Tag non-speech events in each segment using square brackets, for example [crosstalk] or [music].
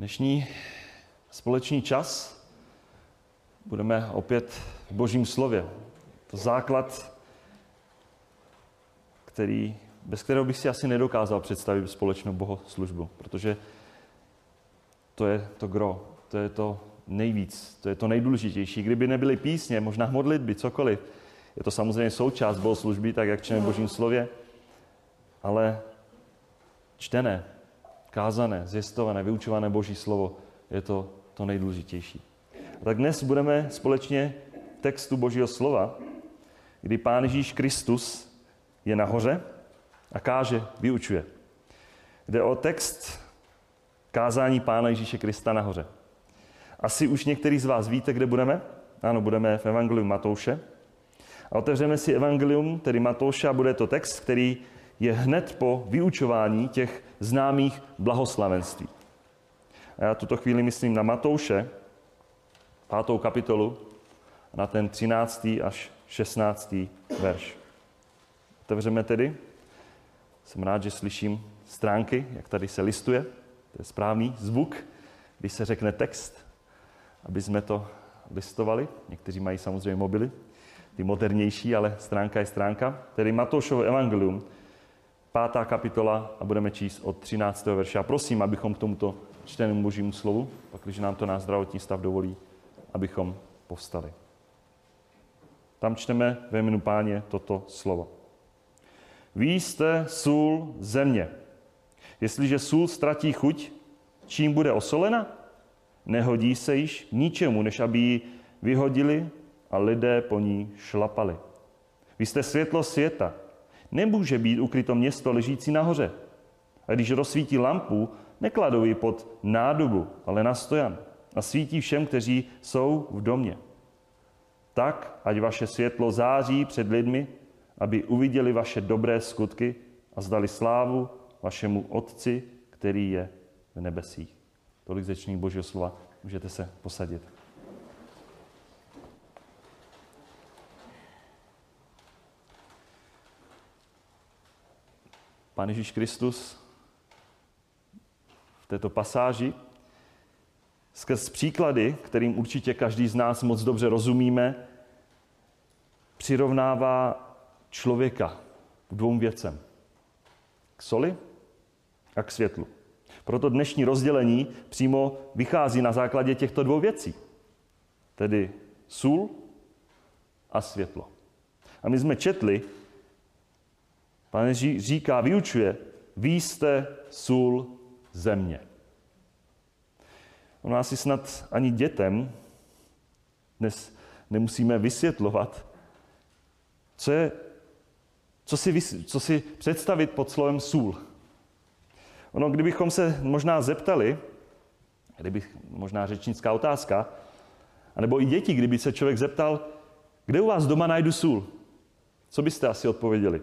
Dnešní společný čas budeme opět v Božím slově. To základ, který, bez kterého bych si asi nedokázal představit společnou bohoslužbu, protože to je to gro, to je to nejvíc, to je to nejdůležitější. Kdyby nebyly písně, možná modlitby, cokoliv, je to samozřejmě součást bohoslužby, tak jak čteme v Božím slově, ale čtené, kázané, zjistované, vyučované Boží slovo je to to nejdůležitější. A tak dnes budeme společně textu Božího slova, kdy Pán Ježíš Kristus je nahoře a káže, vyučuje. Jde o text kázání Pána Ježíše Krista nahoře. Asi už některý z vás víte, kde budeme? Ano, budeme v Evangeliu Matouše. A otevřeme si Evangelium, tedy Matouše, a bude to text, který je hned po vyučování těch známých blahoslavenství. A já tuto chvíli myslím na Matouše, pátou kapitolu, na ten 13. až 16. verš. Otevřeme tedy. Jsem rád, že slyším stránky, jak tady se listuje. To je správný zvuk, když se řekne text, aby jsme to listovali. Někteří mají samozřejmě mobily, ty modernější, ale stránka je stránka. Tedy Matoušovo evangelium, pátá kapitola a budeme číst od 13. verše. A prosím, abychom k tomuto čtenému božímu slovu, pak když nám to náš zdravotní stav dovolí, abychom povstali. Tam čteme ve jménu páně toto slovo. Vy jste sůl země. Jestliže sůl ztratí chuť, čím bude osolena? Nehodí se již ničemu, než aby ji vyhodili a lidé po ní šlapali. Vy jste světlo světa. Nemůže být ukryto město ležící nahoře. A když rozsvítí lampu, nekladou ji pod nádobu, ale na stojan. A svítí všem, kteří jsou v domě. Tak, ať vaše světlo září před lidmi, aby uviděli vaše dobré skutky a zdali slávu vašemu Otci, který je v nebesích. Tolik zečných Božího slova. Můžete se posadit. Pán Ježíš Kristus v této pasáži skrz příklady, kterým určitě každý z nás moc dobře rozumíme, přirovnává člověka k dvou věcem. K soli a k světlu. Proto dnešní rozdělení přímo vychází na základě těchto dvou věcí. Tedy sůl a světlo. A my jsme četli, Pane říká, vyučuje, vy jste sůl země. Ono asi snad ani dětem dnes nemusíme vysvětlovat, co, je, co, si, co si představit pod slovem sůl. Ono, kdybychom se možná zeptali, kdybych možná řečnická otázka, anebo i děti, kdyby se člověk zeptal, kde u vás doma najdu sůl? Co byste asi odpověděli?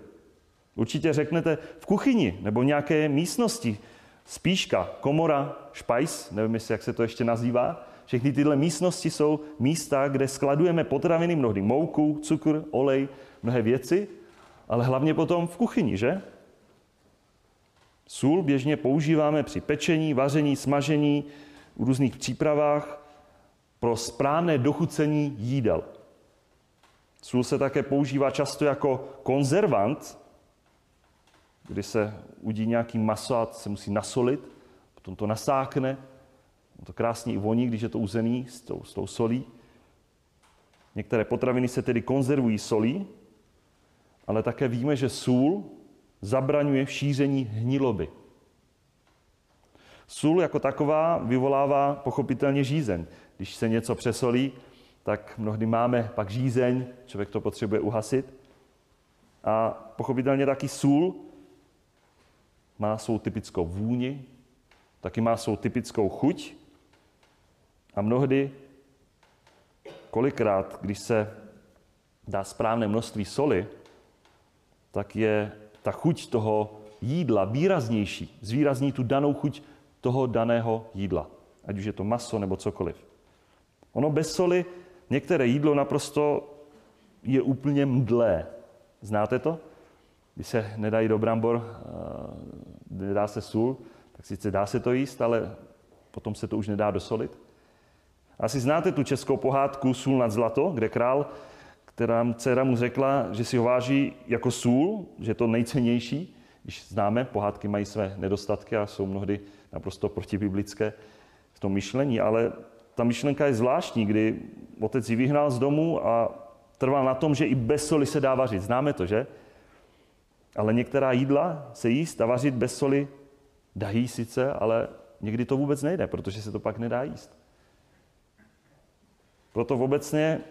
Určitě řeknete v kuchyni nebo nějaké místnosti. Spíška, komora, špajs, nevím, jestli jak se to ještě nazývá. Všechny tyhle místnosti jsou místa, kde skladujeme potraviny, mnohdy mouku, cukr, olej, mnohé věci, ale hlavně potom v kuchyni, že? Sůl běžně používáme při pečení, vaření, smažení, v různých přípravách pro správné dochucení jídel. Sůl se také používá často jako konzervant, kdy se udí nějaký maso a se musí nasolit, potom to nasákne, to krásně i voní, když je to uzený s tou, s tou solí. Některé potraviny se tedy konzervují solí, ale také víme, že sůl zabraňuje šíření hniloby. Sůl jako taková vyvolává pochopitelně žízeň. Když se něco přesolí, tak mnohdy máme pak žízeň, člověk to potřebuje uhasit. A pochopitelně taky sůl má svou typickou vůni, taky má svou typickou chuť. A mnohdy, kolikrát, když se dá správné množství soli, tak je ta chuť toho jídla výraznější. Zvýrazní tu danou chuť toho daného jídla. Ať už je to maso nebo cokoliv. Ono bez soli některé jídlo naprosto je úplně mdlé. Znáte to? Když se nedají do brambor, nedá se sůl, tak sice dá se to jíst, ale potom se to už nedá dosolit. Asi znáte tu českou pohádku Sůl nad zlato, kde král, která dcera mu řekla, že si ho váží jako sůl, že je to nejcennější, když známe, pohádky mají své nedostatky a jsou mnohdy naprosto protibiblické v tom myšlení, ale ta myšlenka je zvláštní, kdy otec ji vyhnal z domu a trval na tom, že i bez soli se dá vařit. Známe to, že? Ale některá jídla se jíst a vařit bez soli dají sice, ale někdy to vůbec nejde, protože se to pak nedá jíst. Proto obecně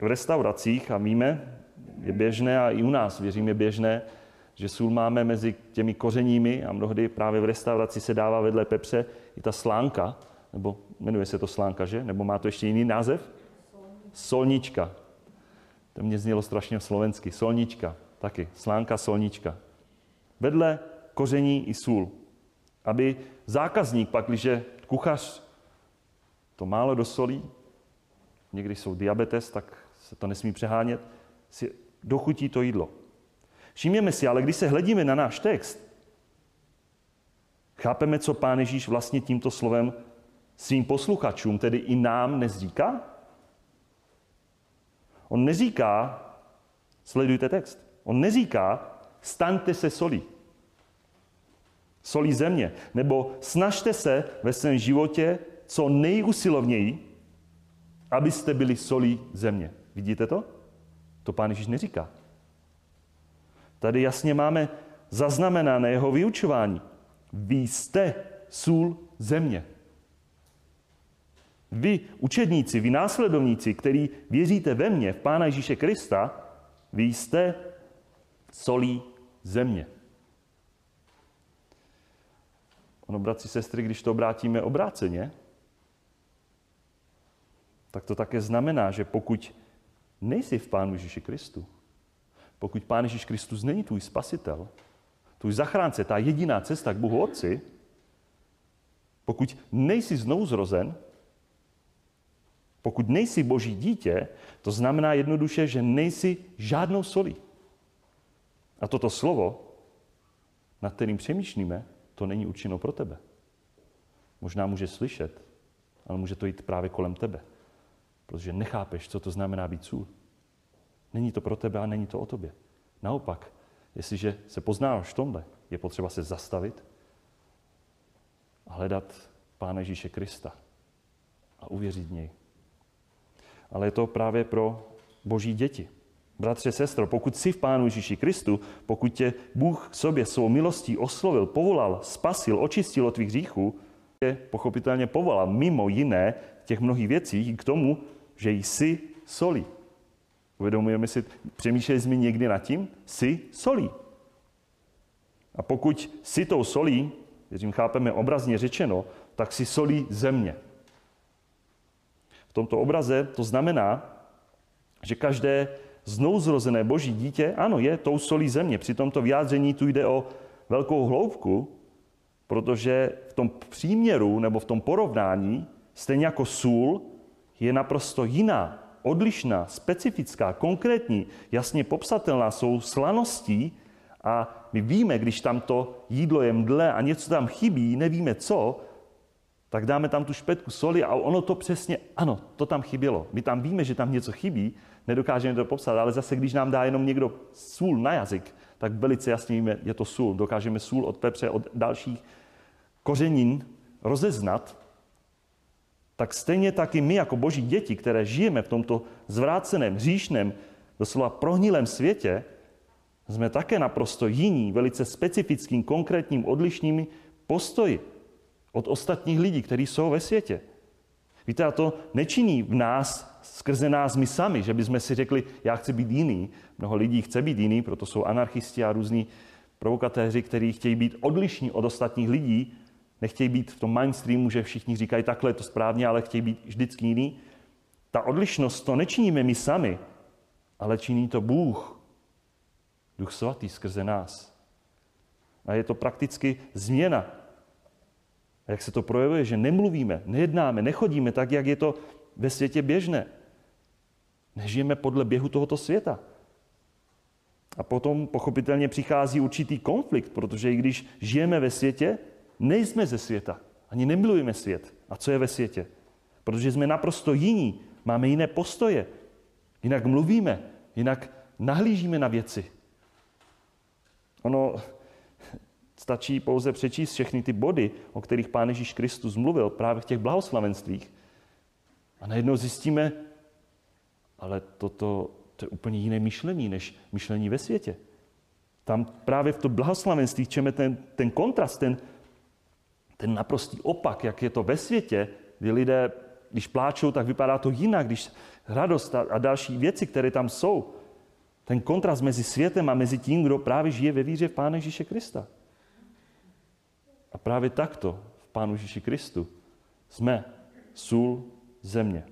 v restauracích, a víme, je běžné, a i u nás, věřím, je běžné, že sůl máme mezi těmi kořeními a mnohdy právě v restauraci se dává vedle pepře i ta slánka, nebo jmenuje se to slánka, že? Nebo má to ještě jiný název? Solnička. To mě znělo strašně slovensky. Solnička. Taky. Slánka, solnička. Vedle koření i sůl. Aby zákazník pak, když kuchař to málo dosolí, někdy jsou diabetes, tak se to nesmí přehánět, si dochutí to jídlo. Všimněme si, ale když se hledíme na náš text, chápeme, co pán Ježíš vlastně tímto slovem svým posluchačům, tedy i nám, nezříká? On neříká, sledujte text, on neříká, staňte se solí. Solí země. Nebo snažte se ve svém životě co nejusilovněji, abyste byli solí země. Vidíte to? To pán Ježíš neříká. Tady jasně máme zaznamenané jeho vyučování. Vy jste sůl země. Vy, učedníci, vy následovníci, který věříte ve mně, v Pána Ježíše Krista, vy jste solí země. Ono, bratři, sestry, když to obrátíme obráceně, tak to také znamená, že pokud nejsi v Pánu Ježíši Kristu, pokud Pán Ježíš Kristus není tvůj spasitel, tvůj zachránce, ta jediná cesta k Bohu Otci, pokud nejsi znovu zrozen, pokud nejsi boží dítě, to znamená jednoduše, že nejsi žádnou solí. A toto slovo, nad kterým přemýšlíme, to není určeno pro tebe. Možná může slyšet, ale může to jít právě kolem tebe. Protože nechápeš, co to znamená být sůl. Není to pro tebe a není to o tobě. Naopak, jestliže se poznáš v tomhle, je potřeba se zastavit a hledat Pána Ježíše Krista a uvěřit v něj. Ale je to právě pro boží děti. Bratře, sestro, pokud jsi v Pánu Ježíši Kristu, pokud tě Bůh k sobě svou milostí oslovil, povolal, spasil, očistil od tvých hříchů, je pochopitelně povolal mimo jiné těch mnohých věcí k tomu, že jsi solí. Uvědomujeme si, přemýšleli jsme někdy nad tím? Jsi solí. A pokud si tou solí, věřím, chápeme obrazně řečeno, tak si solí země. V tomto obraze to znamená, že každé znouzrozené boží dítě, ano, je tou solí země. Při tomto vyjádření tu jde o velkou hloubku, protože v tom příměru nebo v tom porovnání, stejně jako sůl, je naprosto jiná odlišná, specifická, konkrétní, jasně popsatelná, jsou slaností a my víme, když tam to jídlo je mdle a něco tam chybí, nevíme co, tak dáme tam tu špetku soli a ono to přesně, ano, to tam chybělo. My tam víme, že tam něco chybí, nedokážeme to popsat, ale zase, když nám dá jenom někdo sůl na jazyk, tak velice jasně víme, je to sůl. Dokážeme sůl od pepře, od dalších kořenin rozeznat tak stejně taky my jako boží děti, které žijeme v tomto zvráceném, hříšném, doslova prohnilém světě, jsme také naprosto jiní, velice specifickým, konkrétním, odlišnými postoji od ostatních lidí, kteří jsou ve světě. Víte, a to nečiní v nás, skrze nás my sami, že bychom si řekli, já chci být jiný. Mnoho lidí chce být jiný, proto jsou anarchisti a různí provokatéři, kteří chtějí být odlišní od ostatních lidí, nechtějí být v tom mainstreamu, že všichni říkají takhle je to správně, ale chtějí být vždycky jiný. Ta odlišnost to nečiníme my sami, ale činí to Bůh, Duch Svatý skrze nás. A je to prakticky změna. A jak se to projevuje, že nemluvíme, nejednáme, nechodíme tak, jak je to ve světě běžné. Nežijeme podle běhu tohoto světa. A potom pochopitelně přichází určitý konflikt, protože i když žijeme ve světě, nejsme ze světa, Ani nemilujeme svět. A co je ve světě? Protože jsme naprosto jiní, máme jiné postoje, jinak mluvíme, jinak nahlížíme na věci. Ono stačí pouze přečíst všechny ty body, o kterých Pán Ježíš Kristus mluvil právě v těch blahoslavenstvích. A najednou zjistíme, ale toto to je úplně jiné myšlení, než myšlení ve světě. Tam právě v tom blahoslavenství čeme ten, ten kontrast, ten, ten naprostý opak, jak je to ve světě, kdy lidé, když pláčou, tak vypadá to jinak, když radost a, a další věci, které tam jsou. Ten kontrast mezi světem a mezi tím, kdo právě žije ve víře v Pána Ježíše Krista. A právě takto v Pánu Ježíši Kristu jsme sůl země.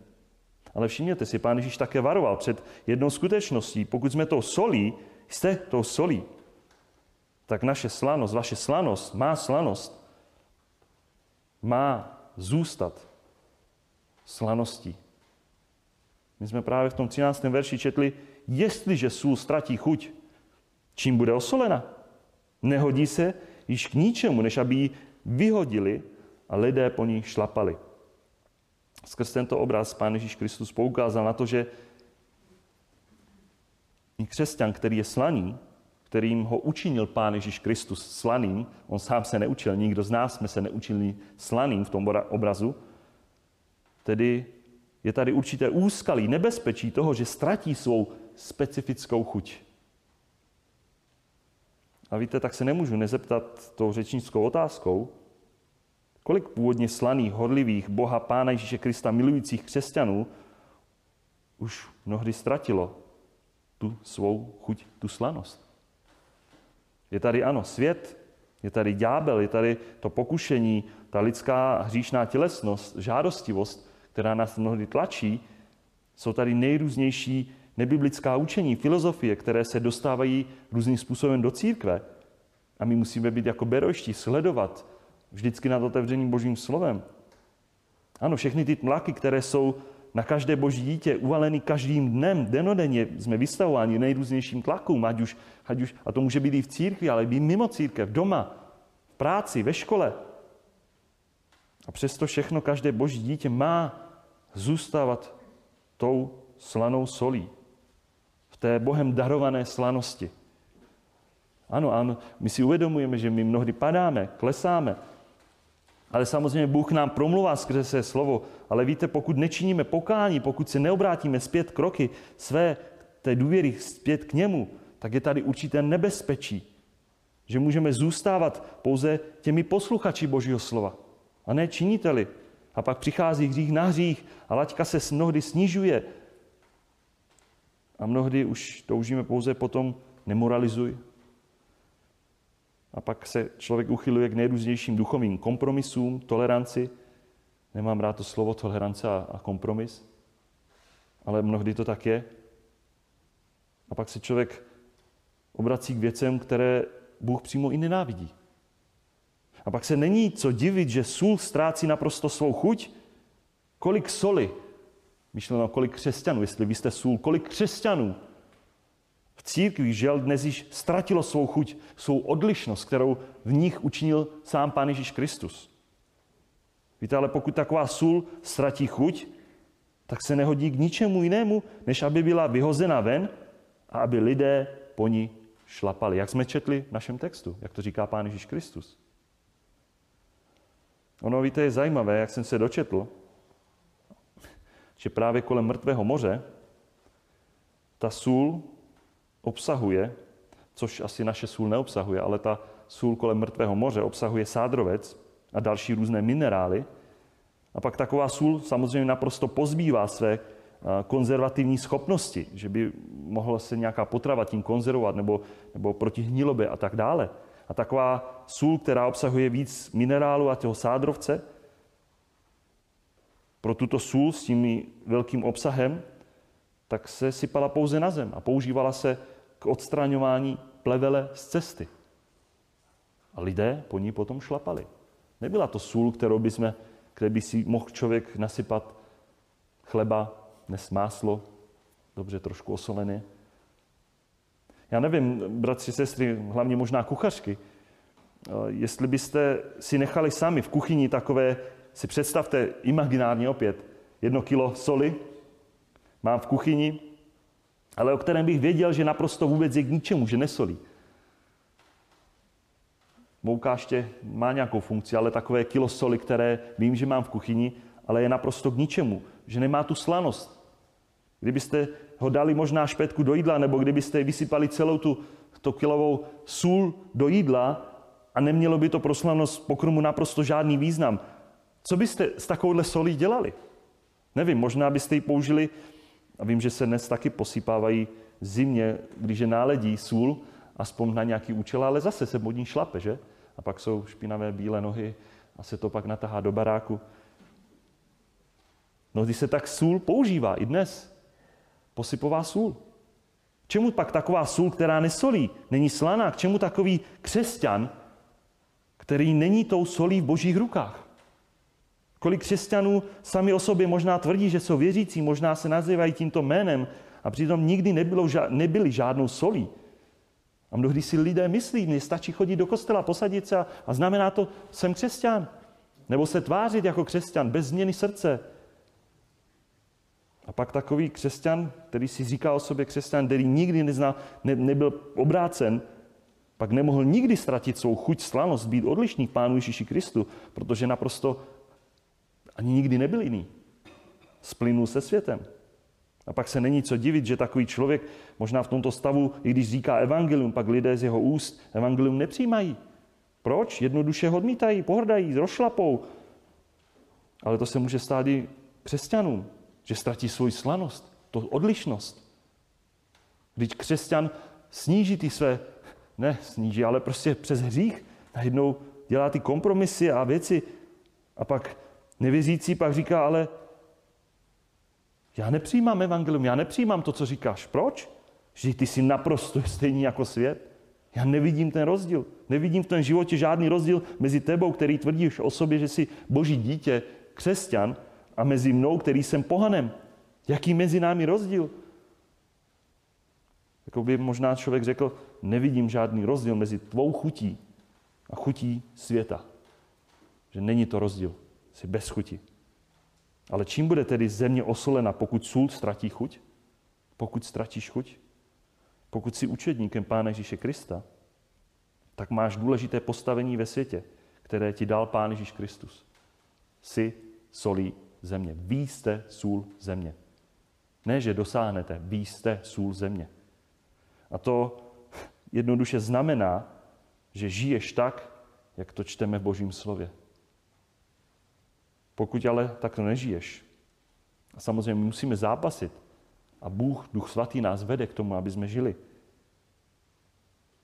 Ale všimněte si, Pán Ježíš také varoval před jednou skutečností. Pokud jsme tou solí, jste tou solí, tak naše slanost, vaše slanost, má slanost, má zůstat slaností. My jsme právě v tom 13. verši četli, jestliže sůl ztratí chuť, čím bude osolena? Nehodí se již k ničemu, než aby ji vyhodili a lidé po ní šlapali. Skrz tento obraz Pán Ježíš Kristus poukázal na to, že i křesťan, který je slaný, kterým ho učinil Pán Ježíš Kristus slaným, on sám se neučil, nikdo z nás jsme se neučili slaným v tom obrazu, tedy je tady určité úskalí, nebezpečí toho, že ztratí svou specifickou chuť. A víte, tak se nemůžu nezeptat tou řečnickou otázkou, kolik původně slaných, hodlivých Boha Pána Ježíše Krista milujících křesťanů už mnohdy ztratilo tu svou chuť, tu slanost. Je tady ano, svět, je tady ďábel, je tady to pokušení, ta lidská hříšná tělesnost, žádostivost, která nás mnohdy tlačí. Jsou tady nejrůznější nebiblická učení, filozofie, které se dostávají různým způsobem do církve. A my musíme být jako berojští, sledovat vždycky nad otevřeným božím slovem. Ano, všechny ty tlaky, které jsou na každé boží dítě uvaleny každým dnem, denodenně jsme vystavováni nejrůznějším tlakům, ať už, ať už, a to může být i v církvi, ale i mimo církev, doma, v práci, ve škole. A přesto všechno každé boží dítě má zůstávat tou slanou solí. Té Bohem darované slanosti. Ano, ano, my si uvědomujeme, že my mnohdy padáme, klesáme, ale samozřejmě Bůh nám promluvá skrze své slovo. Ale víte, pokud nečiníme pokání, pokud se neobrátíme zpět kroky své té důvěry zpět k němu, tak je tady určité nebezpečí, že můžeme zůstávat pouze těmi posluchači Božího slova a ne činiteli. A pak přichází hřích na hřích a laťka se mnohdy snižuje. A mnohdy už toužíme pouze potom nemoralizuj, a pak se člověk uchyluje k nejrůznějším duchovým kompromisům, toleranci. Nemám rád to slovo tolerance a, a kompromis, ale mnohdy to tak je. A pak se člověk obrací k věcem, které Bůh přímo i nenávidí. A pak se není co divit, že sůl ztrácí naprosto svou chuť. Kolik soli, myšleno kolik křesťanů, jestli vy jste sůl, kolik křesťanů v církvi žel dnes již ztratilo svou chuť, svou odlišnost, kterou v nich učinil sám Pán Ježíš Kristus. Víte, ale pokud taková sůl ztratí chuť, tak se nehodí k ničemu jinému, než aby byla vyhozena ven a aby lidé po ní šlapali. Jak jsme četli v našem textu, jak to říká Pán Ježíš Kristus. Ono, víte, je zajímavé, jak jsem se dočetl, že právě kolem mrtvého moře ta sůl obsahuje, což asi naše sůl neobsahuje, ale ta sůl kolem mrtvého moře obsahuje sádrovec a další různé minerály. A pak taková sůl samozřejmě naprosto pozbývá své konzervativní schopnosti, že by mohla se nějaká potrava tím konzervovat nebo, nebo proti hnilobě a tak dále. A taková sůl, která obsahuje víc minerálu a toho sádrovce, pro tuto sůl s tím velkým obsahem tak se sypala pouze na zem a používala se k odstraňování plevele z cesty. A lidé po ní potom šlapali. Nebyla to sůl, kterou by jsme, kde by si mohl člověk nasypat chleba, dnes máslo, dobře trošku osolené. Já nevím, bratři, sestry, hlavně možná kuchařky, jestli byste si nechali sami v kuchyni takové, si představte imaginárně opět, jedno kilo soli mám v kuchyni, ale o kterém bych věděl, že naprosto vůbec je k ničemu, že nesolí. Mouka ještě má nějakou funkci, ale takové kilo soli, které vím, že mám v kuchyni, ale je naprosto k ničemu, že nemá tu slanost. Kdybyste ho dali možná špetku do jídla, nebo kdybyste vysypali celou tu, tu kilovou sůl do jídla a nemělo by to pro slavnost pokrmu naprosto žádný význam. Co byste s takovouhle solí dělali? Nevím, možná byste ji použili, a vím, že se dnes taky posypávají zimě, když je náledí sůl, aspoň na nějaký účel, ale zase se pod ní šlape, že? A pak jsou špinavé bílé nohy a se to pak natahá do baráku. No, když se tak sůl používá i dnes, posypová sůl. Čemu pak taková sůl, která nesolí, není slaná? K čemu takový křesťan, který není tou solí v božích rukách? Kolik křesťanů sami o sobě možná tvrdí, že jsou věřící, možná se nazývají tímto jménem a přitom nikdy nebylo, nebyli žádnou solí. A mnohdy si lidé myslí, mně stačí chodit do kostela, posadit se a, a znamená to, jsem křesťan. Nebo se tvářit jako křesťan, bez změny srdce. A pak takový křesťan, který si říká o sobě křesťan, který nikdy nezná, ne, nebyl obrácen, pak nemohl nikdy ztratit svou chuť, slanost, být odlišný Pánu Ježíši Kristu, protože naprosto ani nikdy nebyl jiný. Splynul se světem. A pak se není co divit, že takový člověk možná v tomto stavu, i když říká evangelium, pak lidé z jeho úst evangelium nepřijímají. Proč? Jednoduše odmítají, pohrdají, rozšlapou. Ale to se může stát i křesťanům, že ztratí svoji slanost, to odlišnost. Když křesťan sníží ty své, ne sníží, ale prostě přes hřích najednou dělá ty kompromisy a věci a pak nevěřící pak říká, ale já nepřijímám evangelium, já nepřijímám to, co říkáš. Proč? Že ty jsi naprosto stejný jako svět. Já nevidím ten rozdíl. Nevidím v tom životě žádný rozdíl mezi tebou, který tvrdíš o sobě, že jsi boží dítě, křesťan, a mezi mnou, který jsem pohanem. Jaký mezi námi rozdíl? Jako by možná člověk řekl, nevidím žádný rozdíl mezi tvou chutí a chutí světa. Že není to rozdíl. Jsi bez chuti. Ale čím bude tedy země osolena, pokud sůl ztratí chuť? Pokud ztratíš chuť? Pokud jsi učedníkem Pána Ježíše Krista, tak máš důležité postavení ve světě, které ti dal Pán Ježíš Kristus. Jsi solí země. Vy jste sůl země. Ne, že dosáhnete, vy jste sůl země. A to jednoduše znamená, že žiješ tak, jak to čteme v Božím slově. Pokud ale takto nežiješ, a samozřejmě musíme zápasit, a Bůh, Duch Svatý nás vede k tomu, aby jsme žili.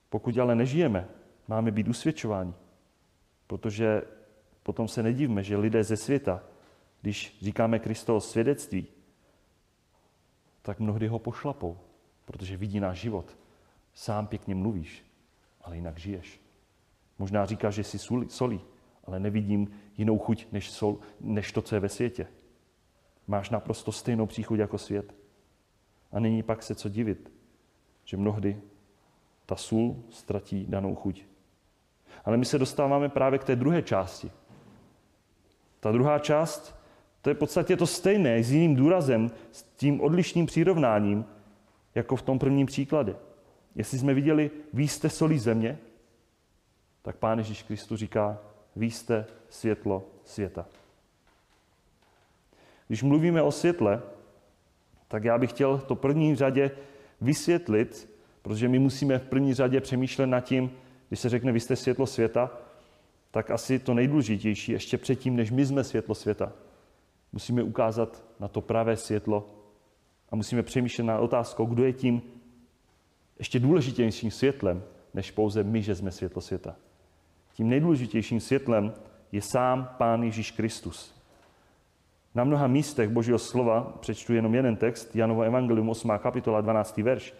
Pokud ale nežijeme, máme být usvědčováni, protože potom se nedivme, že lidé ze světa, když říkáme Kristovo svědectví, tak mnohdy ho pošlapou, protože vidí náš život. Sám pěkně mluvíš, ale jinak žiješ. Možná říkáš, že jsi solí, ale nevidím jinou chuť než, sol, než to, co je ve světě. Máš naprosto stejnou příchuť jako svět. A není pak se co divit, že mnohdy ta sůl ztratí danou chuť. Ale my se dostáváme právě k té druhé části. Ta druhá část, to je v podstatě to stejné, s jiným důrazem, s tím odlišným přirovnáním, jako v tom prvním příkladě. Jestli jsme viděli, vy jste solí země, tak Pán Ježíš Kristus říká, vy jste světlo světa. Když mluvíme o světle, tak já bych chtěl to první řadě vysvětlit, protože my musíme v první řadě přemýšlet nad tím, když se řekne, vy jste světlo světa, tak asi to nejdůležitější, ještě předtím, než my jsme světlo světa, musíme ukázat na to pravé světlo a musíme přemýšlet na otázkou, kdo je tím ještě důležitějším světlem, než pouze my, že jsme světlo světa. Tím nejdůležitějším světlem je sám Pán Ježíš Kristus. Na mnoha místech Božího slova, přečtu jenom jeden text, Janovo Evangelium 8. kapitola 12. verš,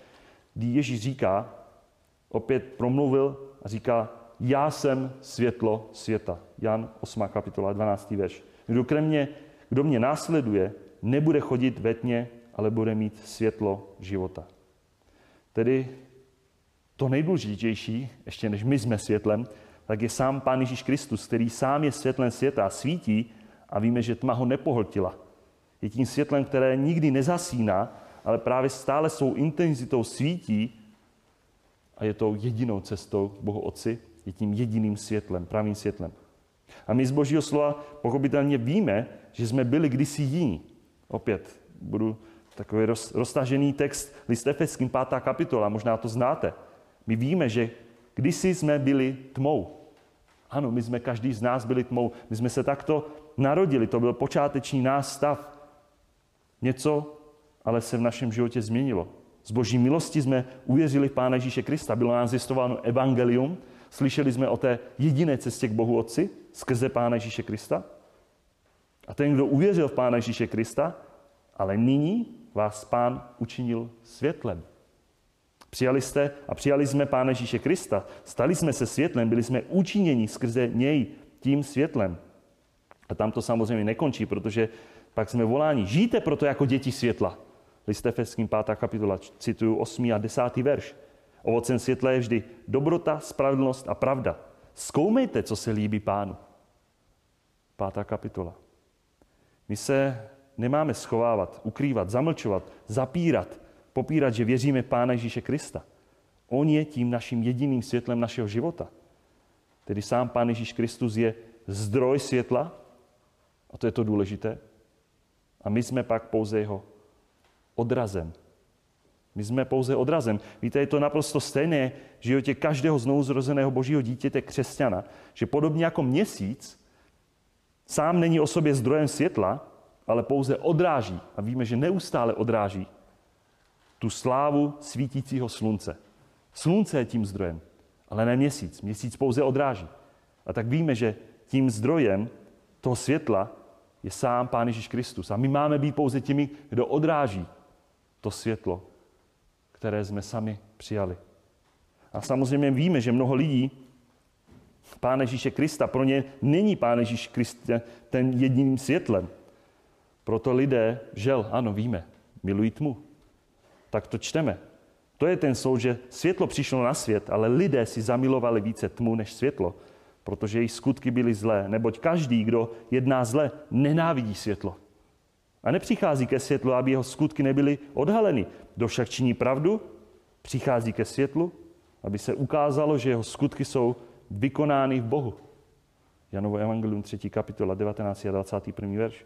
kdy Ježíš říká, opět promluvil a říká, já jsem světlo světa. Jan 8. kapitola 12. verš. Kdo, mě, kdo mě následuje, nebude chodit ve tmě, ale bude mít světlo života. Tedy to nejdůležitější, ještě než my jsme světlem, tak je sám Pán Ježíš Kristus, který sám je světlem světa a svítí a víme, že tma ho nepohltila. Je tím světlem, které nikdy nezasíná, ale právě stále svou intenzitou svítí a je tou jedinou cestou k Bohu Otci, je tím jediným světlem, pravým světlem. A my z Božího slova pochopitelně víme, že jsme byli kdysi jiní. Opět budu takový roz, roztažený text list Efeským, pátá kapitola, možná to znáte. My víme, že kdysi jsme byli tmou. Ano, my jsme, každý z nás byli tmou. My jsme se takto narodili, to byl počáteční náš stav. Něco ale se v našem životě změnilo. Z boží milosti jsme uvěřili v Pána Ježíše Krista. Bylo nám zjistováno evangelium, slyšeli jsme o té jediné cestě k Bohu Otci skrze Pána Ježíše Krista. A ten, kdo uvěřil v Pána Ježíše Krista, ale nyní vás Pán učinil světlem. Přijali jste a přijali jsme Pána Ježíše Krista. Stali jsme se světlem, byli jsme učiněni skrze něj tím světlem. A tam to samozřejmě nekončí, protože pak jsme voláni. Žijte proto jako děti světla. List Efeským 5. kapitola, cituju 8. a 10. verš. Ovocem světla je vždy dobrota, spravedlnost a pravda. Zkoumejte, co se líbí pánu. Pátá kapitola. My se nemáme schovávat, ukrývat, zamlčovat, zapírat, popírat, že věříme Pána Ježíše Krista. On je tím naším jediným světlem našeho života. Tedy sám Pán Ježíš Kristus je zdroj světla, a to je to důležité, a my jsme pak pouze jeho odrazem. My jsme pouze odrazem. Víte, je to naprosto stejné v životě každého znouzrozeného božího dítěte křesťana, že podobně jako měsíc sám není o sobě zdrojem světla, ale pouze odráží, a víme, že neustále odráží, tu slávu svítícího slunce. Slunce je tím zdrojem, ale ne měsíc. Měsíc pouze odráží. A tak víme, že tím zdrojem toho světla je sám Pán Ježíš Kristus. A my máme být pouze těmi, kdo odráží to světlo, které jsme sami přijali. A samozřejmě víme, že mnoho lidí Pán Ježíše Krista, pro ně není Pán Ježíš Krist ten jediným světlem. Proto lidé, žel, ano, víme, milují tmu. Tak to čteme. To je ten soud, že světlo přišlo na svět, ale lidé si zamilovali více tmu než světlo, protože jejich skutky byly zlé. Neboť každý, kdo jedná zle, nenávidí světlo. A nepřichází ke světlu, aby jeho skutky nebyly odhaleny. Kdo však činí pravdu, přichází ke světlu, aby se ukázalo, že jeho skutky jsou vykonány v Bohu. Janovo evangelium 3. kapitola 19. a 21. verš.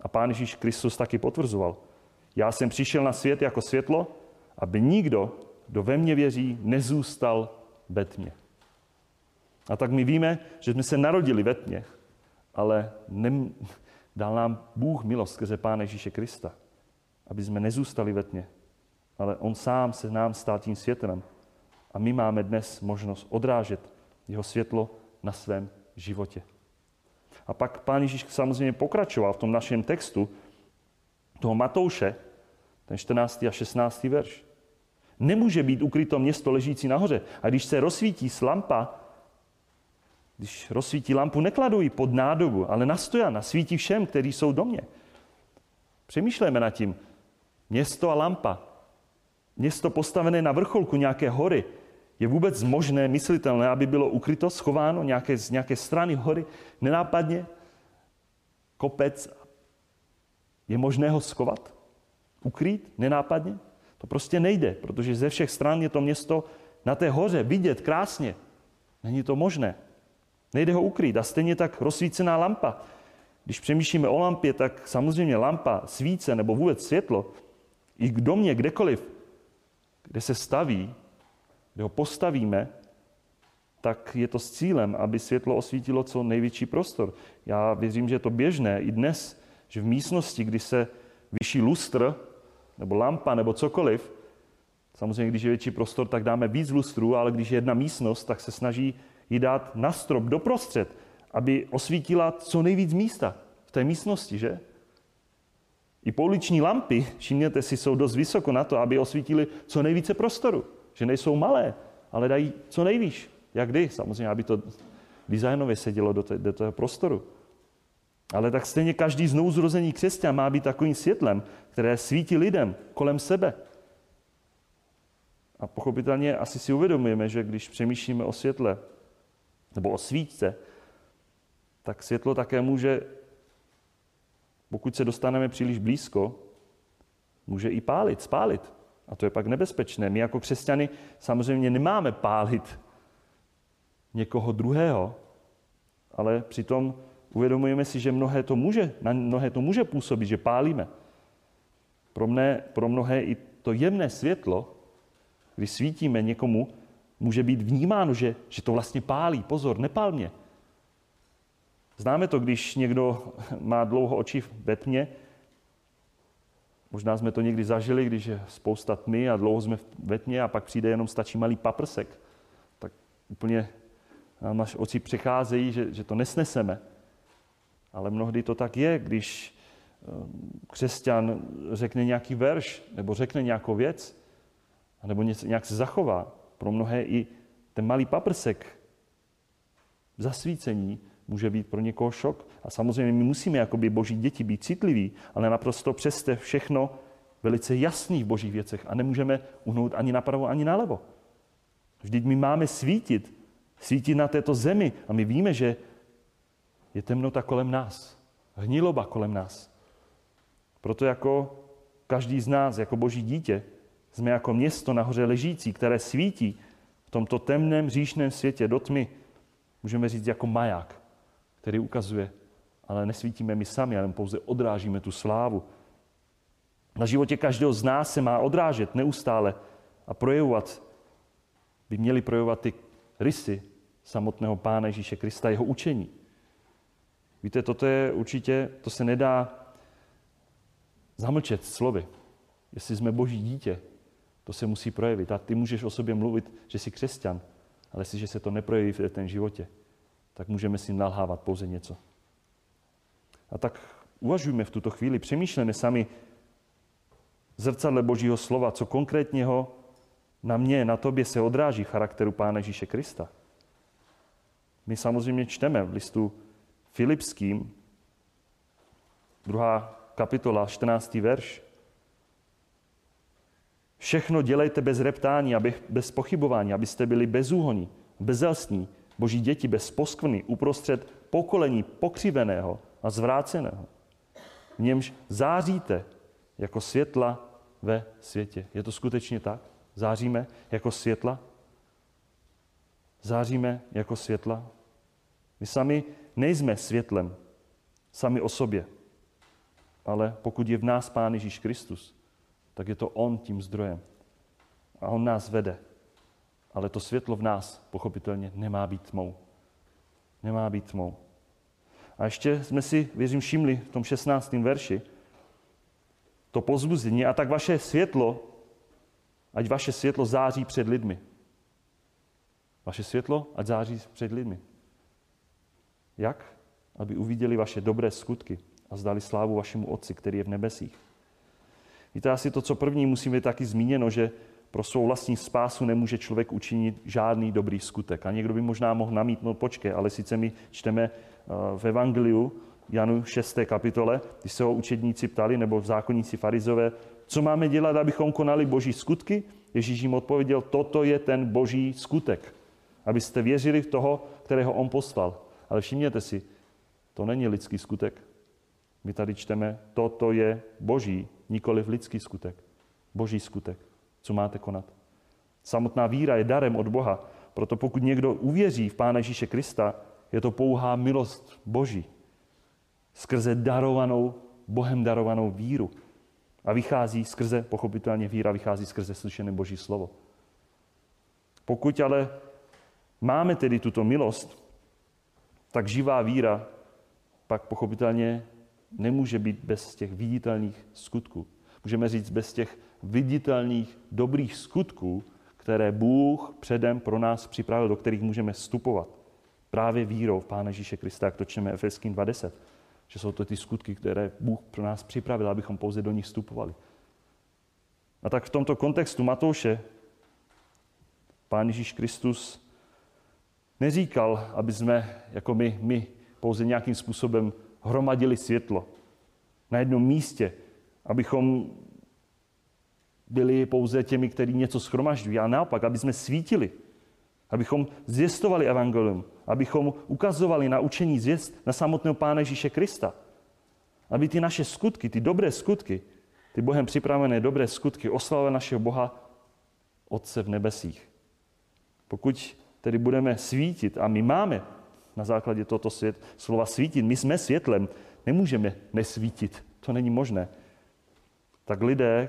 A Pán Ježíš Kristus taky potvrzoval. Já jsem přišel na svět jako světlo, aby nikdo, kdo ve mně věří, nezůstal ve tmě. A tak my víme, že jsme se narodili ve tmě, ale ne, dal nám Bůh milost skrze Pána Ježíše Krista, aby jsme nezůstali ve tmě, ale On sám se nám stál tím světlem. A my máme dnes možnost odrážet jeho světlo na svém životě. A pak pán Ježíš samozřejmě pokračoval v tom našem textu toho Matouše, ten 14. a 16. verš. Nemůže být ukryto město ležící nahoře. A když se rozsvítí lampa, když rozsvítí lampu, nekladu ji pod nádobu, ale na stojan svítí všem, kteří jsou do mě. Přemýšlejme nad tím. Město a lampa. Město postavené na vrcholku nějaké hory. Je vůbec možné, myslitelné, aby bylo ukryto, schováno nějaké, z nějaké strany hory, nenápadně, kopec. Je možné ho schovat? Ukrýt nenápadně? To prostě nejde, protože ze všech stran je to město na té hoře vidět krásně. Není to možné. Nejde ho ukrýt. A stejně tak rozsvícená lampa. Když přemýšlíme o lampě, tak samozřejmě lampa, svíce nebo vůbec světlo, i k domě, kdekoliv, kde se staví, kde ho postavíme, tak je to s cílem, aby světlo osvítilo co největší prostor. Já věřím, že je to běžné i dnes, že v místnosti, kdy se vyšší lustr, nebo lampa, nebo cokoliv, samozřejmě, když je větší prostor, tak dáme víc lustrů, ale když je jedna místnost, tak se snaží ji dát na strop, doprostřed, aby osvítila co nejvíc místa v té místnosti, že? I pouliční lampy, všimněte si, jsou dost vysoko na to, aby osvítili co nejvíce prostoru. Že nejsou malé, ale dají co nejvíš. Jak kdy? Samozřejmě, aby to designově sedělo do, do toho prostoru. Ale tak stejně každý znouzrozený křesťan má být takovým světlem, které svítí lidem kolem sebe. A pochopitelně asi si uvědomujeme, že když přemýšlíme o světle, nebo o svíčce, tak světlo také může, pokud se dostaneme příliš blízko, může i pálit, spálit. A to je pak nebezpečné. My jako křesťany samozřejmě nemáme pálit někoho druhého, ale přitom uvědomujeme si, že mnohé to může, na mnohé to může působit, že pálíme. Pro, mne, pro mnohé i to jemné světlo, když svítíme někomu, může být vnímáno, že, že to vlastně pálí. Pozor, nepál mě. Známe to, když někdo [laughs] má dlouho oči ve tmě, Možná jsme to někdy zažili, když je spousta tmy a dlouho jsme ve tmě a pak přijde jenom stačí malý paprsek. Tak úplně nám naše oči přecházejí, že, že to nesneseme. Ale mnohdy to tak je, když eh, křesťan řekne nějaký verš nebo řekne nějakou věc, nebo nějak se zachová. Pro mnohé i ten malý paprsek zasvícení může být pro někoho šok. A samozřejmě my musíme jako by boží děti být citliví, ale naprosto přeste všechno velice jasný v božích věcech a nemůžeme uhnout ani napravo, ani nalevo. Vždyť my máme svítit, svítit na této zemi a my víme, že je temnota kolem nás, hniloba kolem nás. Proto jako každý z nás, jako boží dítě, jsme jako město nahoře ležící, které svítí v tomto temném říšném světě do tmy, můžeme říct jako maják, který ukazuje, ale nesvítíme my sami, ale pouze odrážíme tu slávu. Na životě každého z nás se má odrážet neustále a projevovat, by měli projevovat ty rysy samotného Pána Ježíše Krista, jeho učení. Víte, toto je určitě, to se nedá zamlčet slovy. Jestli jsme boží dítě, to se musí projevit. A ty můžeš o sobě mluvit, že jsi křesťan, ale jestliže se to neprojeví v ten životě, tak můžeme si nalhávat pouze něco. A tak uvažujme v tuto chvíli, přemýšlíme sami zrcadle Božího slova, co konkrétněho na mě, na tobě se odráží charakteru Pána Ježíše Krista. My samozřejmě čteme v listu Filipským, druhá kapitola, 14. verš. Všechno dělejte bez reptání a bez pochybování, abyste byli bezúhoní, bezelstní, boží děti bez poskvrny uprostřed pokolení pokřiveného a zvráceného. V němž záříte jako světla ve světě. Je to skutečně tak? Záříme jako světla? Záříme jako světla? My sami nejsme světlem, sami o sobě. Ale pokud je v nás Pán Ježíš Kristus, tak je to On tím zdrojem. A On nás vede. Ale to světlo v nás, pochopitelně, nemá být tmou. Nemá být tmou. A ještě jsme si, věřím, všimli v tom 16. verši to pozbuzení. A tak vaše světlo, ať vaše světlo září před lidmi. Vaše světlo, ať září před lidmi. Jak? Aby uviděli vaše dobré skutky a zdali slávu vašemu Otci, který je v nebesích. Víte, asi to, co první musíme taky zmíněno, že pro svou vlastní spásu nemůže člověk učinit žádný dobrý skutek. A někdo by možná mohl namítnout, počkej, ale sice my čteme eh, v Evangeliu, Janu 6. kapitole, když se ho učedníci ptali, nebo v zákonníci farizové, co máme dělat, abychom konali boží skutky? Ježíš jim odpověděl, toto je ten boží skutek. Abyste věřili v toho, kterého on poslal. Ale všimněte si, to není lidský skutek. My tady čteme, toto je boží, nikoli lidský skutek. Boží skutek co máte konat. Samotná víra je darem od Boha, proto pokud někdo uvěří v Pána Ježíše Krista, je to pouhá milost Boží. Skrze darovanou, Bohem darovanou víru. A vychází skrze, pochopitelně víra vychází skrze slyšené Boží slovo. Pokud ale máme tedy tuto milost, tak živá víra pak pochopitelně nemůže být bez těch viditelných skutků. Můžeme říct bez těch viditelných dobrých skutků, které Bůh předem pro nás připravil, do kterých můžeme vstupovat. Právě vírou v Pána Ježíše Krista, jak to čteme Efeským 20. Že jsou to ty skutky, které Bůh pro nás připravil, abychom pouze do nich vstupovali. A tak v tomto kontextu Matouše Pán Ježíš Kristus neříkal, aby jsme, jako my, my, pouze nějakým způsobem hromadili světlo na jednom místě, abychom byli pouze těmi, kteří něco schromažďují, ale naopak, aby jsme svítili, abychom zjistovali evangelium, abychom ukazovali na učení zvěst na samotného Pána Ježíše Krista. Aby ty naše skutky, ty dobré skutky, ty Bohem připravené dobré skutky oslavovaly našeho Boha Otce v nebesích. Pokud tedy budeme svítit, a my máme na základě tohoto svět, slova svítit, my jsme světlem, nemůžeme nesvítit, to není možné, tak lidé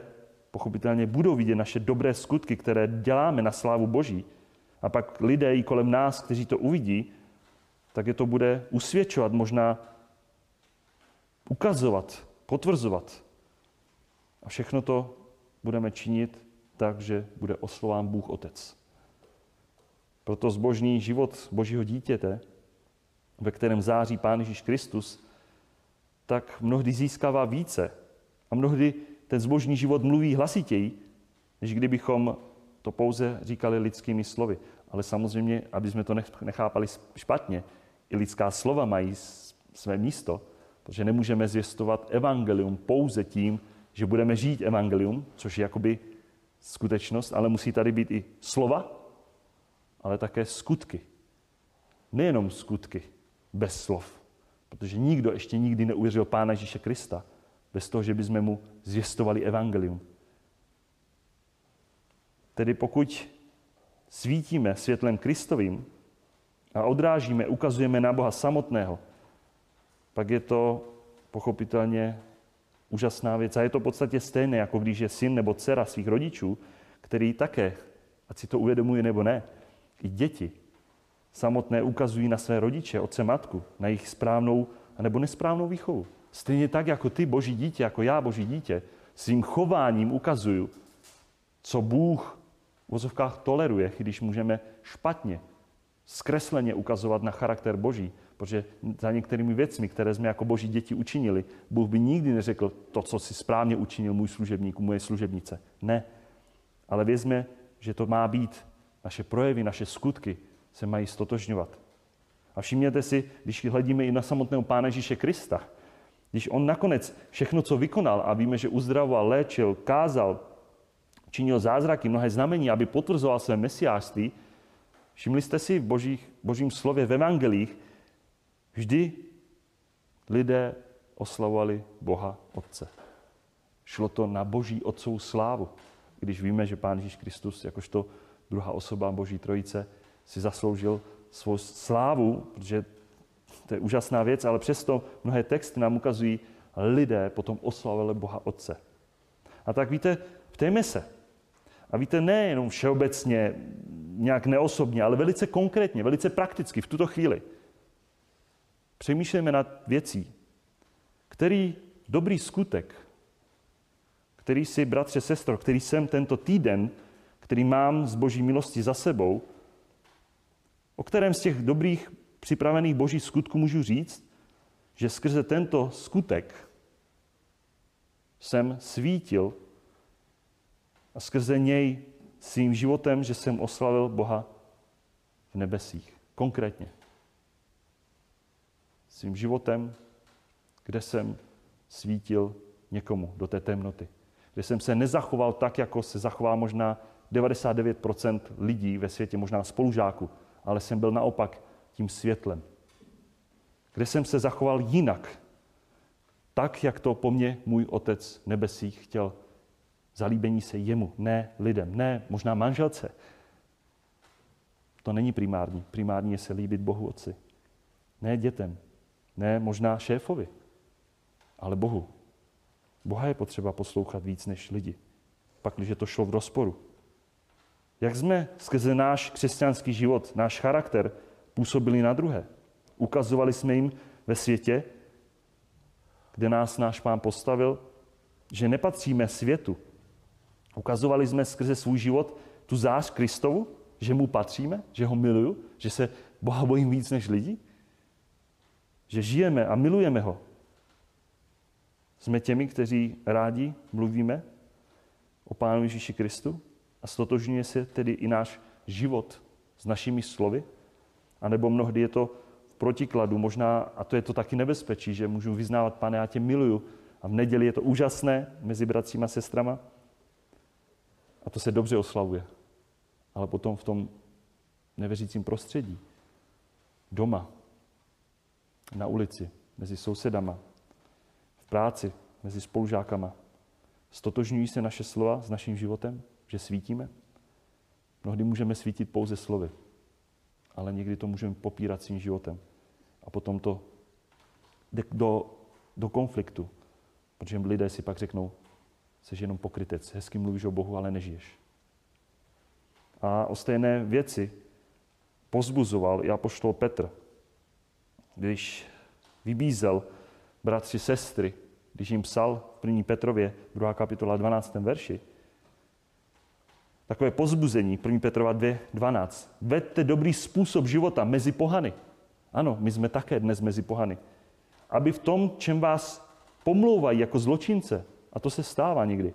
pochopitelně budou vidět naše dobré skutky, které děláme na slávu Boží. A pak lidé i kolem nás, kteří to uvidí, tak je to bude usvědčovat, možná ukazovat, potvrzovat. A všechno to budeme činit tak, že bude oslován Bůh Otec. Proto zbožný život Božího dítěte, ve kterém září Pán Ježíš Kristus, tak mnohdy získává více. A mnohdy ten zbožný život mluví hlasitěji, než kdybychom to pouze říkali lidskými slovy. Ale samozřejmě, aby jsme to nechápali špatně, i lidská slova mají své místo, protože nemůžeme zvěstovat evangelium pouze tím, že budeme žít evangelium, což je jakoby skutečnost, ale musí tady být i slova, ale také skutky. Nejenom skutky bez slov, protože nikdo ještě nikdy neuvěřil Pána Ježíše Krista bez toho, že bychom mu zvěstovali evangelium. Tedy pokud svítíme světlem Kristovým a odrážíme, ukazujeme na Boha samotného, pak je to pochopitelně úžasná věc. A je to v podstatě stejné, jako když je syn nebo dcera svých rodičů, který také, ať si to uvědomuje nebo ne, i děti samotné ukazují na své rodiče, otce, matku, na jejich správnou nebo nesprávnou výchovu. Stejně tak, jako ty, boží dítě, jako já, boží dítě, svým chováním ukazuju, co Bůh v vozovkách toleruje, když můžeme špatně, zkresleně ukazovat na charakter Boží. Protože za některými věcmi, které jsme jako boží děti učinili, Bůh by nikdy neřekl to, co si správně učinil můj služebník, moje služebnice. Ne. Ale vězme, že to má být. Naše projevy, naše skutky se mají stotožňovat. A všimněte si, když hledíme i na samotného Pána Ježíše Krista, když on nakonec všechno, co vykonal, a víme, že uzdravoval, léčil, kázal, činil zázraky, mnohé znamení, aby potvrzoval své mesiářství, všimli jste si v božích, božím slově v evangelích, vždy lidé oslavovali Boha Otce. Šlo to na boží otcovou slávu, když víme, že Pán Ježíš Kristus, jakožto druhá osoba Boží trojice, si zasloužil svou slávu, protože to je úžasná věc, ale přesto mnohé texty nám ukazují, lidé potom oslavili Boha Otce. A tak víte, v té mise, a víte, nejenom všeobecně, nějak neosobně, ale velice konkrétně, velice prakticky v tuto chvíli. Přemýšlejme nad věcí, který dobrý skutek, který si, bratře, sestro, který jsem tento týden, který mám z boží milosti za sebou, o kterém z těch dobrých připravených božích skutků můžu říct, že skrze tento skutek jsem svítil a skrze něj svým životem, že jsem oslavil Boha v nebesích. Konkrétně. Svým životem, kde jsem svítil někomu do té temnoty. Kde jsem se nezachoval tak, jako se zachová možná 99% lidí ve světě, možná spolužáků, ale jsem byl naopak tím světlem. Kde jsem se zachoval jinak, tak, jak to po mně můj otec nebesích chtěl. Zalíbení se jemu, ne lidem, ne možná manželce. To není primární. Primární je se líbit Bohu Otci. Ne dětem, ne možná šéfovi, ale Bohu. Boha je potřeba poslouchat víc než lidi. Pak, když to šlo v rozporu. Jak jsme skrze náš křesťanský život, náš charakter působili na druhé. Ukazovali jsme jim ve světě, kde nás náš pán postavil, že nepatříme světu. Ukazovali jsme skrze svůj život tu zář Kristovu, že mu patříme, že ho miluju, že se Boha bojím víc než lidi, že žijeme a milujeme ho. Jsme těmi, kteří rádi mluvíme o Pánu Ježíši Kristu a stotožňuje se tedy i náš život s našimi slovy, a nebo mnohdy je to v protikladu, možná, a to je to taky nebezpečí, že můžu vyznávat, pane, já tě miluju. A v neděli je to úžasné mezi bratříma a sestrama. A to se dobře oslavuje. Ale potom v tom nevěřícím prostředí Doma, na ulici, mezi sousedama, v práci, mezi spolužákama. Stotožňují se naše slova s naším životem, že svítíme? Mnohdy můžeme svítit pouze slovy, ale někdy to můžeme popírat svým životem. A potom to jde do, do konfliktu, protože lidé si pak řeknou, jsi jenom pokrytec, hezky mluvíš o Bohu, ale nežiješ. A o stejné věci pozbuzoval i apoštol Petr, když vybízel bratři, sestry, když jim psal v 1. Petrově, 2. kapitola 12. verši, takové pozbuzení, 1. Petrova 2, 12. Vedte dobrý způsob života mezi pohany. Ano, my jsme také dnes mezi pohany. Aby v tom, čem vás pomlouvají jako zločince, a to se stává někdy,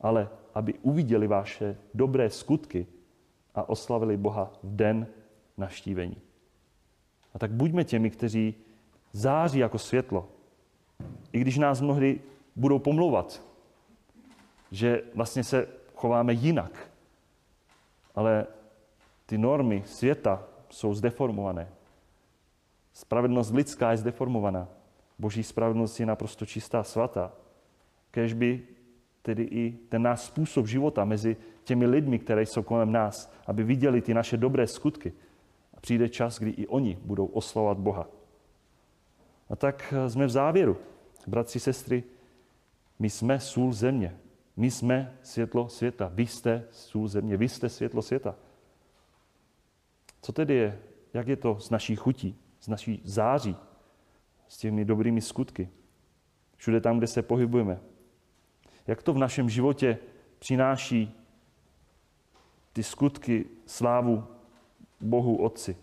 ale aby uviděli vaše dobré skutky a oslavili Boha v den naštívení. A tak buďme těmi, kteří září jako světlo. I když nás mnohdy budou pomlouvat, že vlastně se chováme jinak. Ale ty normy světa jsou zdeformované. Spravedlnost lidská je zdeformovaná. Boží spravedlnost je naprosto čistá, svatá. Kež by tedy i ten náš způsob života mezi těmi lidmi, které jsou kolem nás, aby viděli ty naše dobré skutky. A přijde čas, kdy i oni budou oslavovat Boha. A tak eh, jsme v závěru. Bratři, sestry, my jsme sůl země. My jsme světlo světa. Vy jste sůl země. Vy jste světlo světa. Co tedy je? Jak je to s naší chutí, s naší září, s těmi dobrými skutky? Všude tam, kde se pohybujeme. Jak to v našem životě přináší ty skutky slávu Bohu Otci?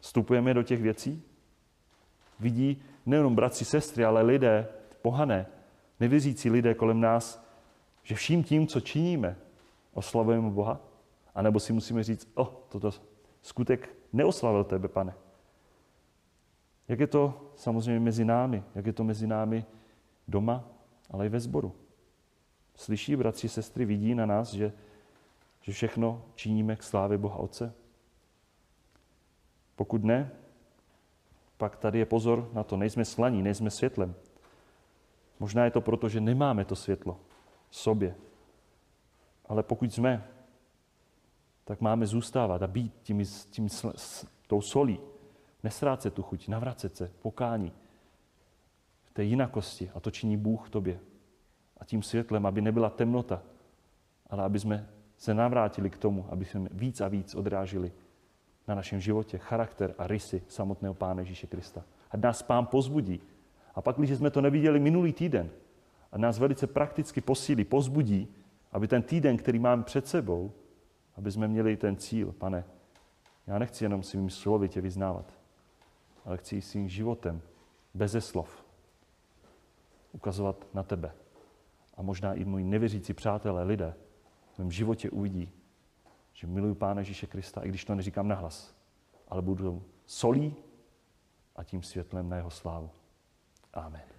Vstupujeme do těch věcí? Vidí nejenom bratři, sestry, ale lidé, pohané, nevěřící lidé kolem nás, že vším tím, co činíme, oslavujeme Boha? A nebo si musíme říct, o, oh, toto skutek neoslavil tebe, pane. Jak je to samozřejmě mezi námi? Jak je to mezi námi doma, ale i ve sboru? Slyší bratři, sestry, vidí na nás, že, že všechno činíme k slávě Boha Otce? Pokud ne, pak tady je pozor na to, nejsme slaní, nejsme světlem. Možná je to proto, že nemáme to světlo sobě. Ale pokud jsme, tak máme zůstávat a být tím, tím, tou solí. Nesrácet tu chuť, navracet se, pokání v té jinakosti. A to činí Bůh tobě. A tím světlem, aby nebyla temnota, ale aby jsme se navrátili k tomu, aby jsme víc a víc odrážili na našem životě charakter a rysy samotného Pána Ježíše Krista. A nás Pán pozbudí. A pak, když jsme to neviděli minulý týden, a nás velice prakticky posílí, pozbudí, aby ten týden, který máme před sebou, aby jsme měli ten cíl, pane, já nechci jenom svým slovy tě vyznávat, ale chci svým životem, beze slov, ukazovat na tebe. A možná i moji nevěřící přátelé, lidé, v mém životě uvidí, že miluju Pána Ježíše Krista, i když to neříkám nahlas, ale budu solí a tím světlem na jeho slávu. Amen.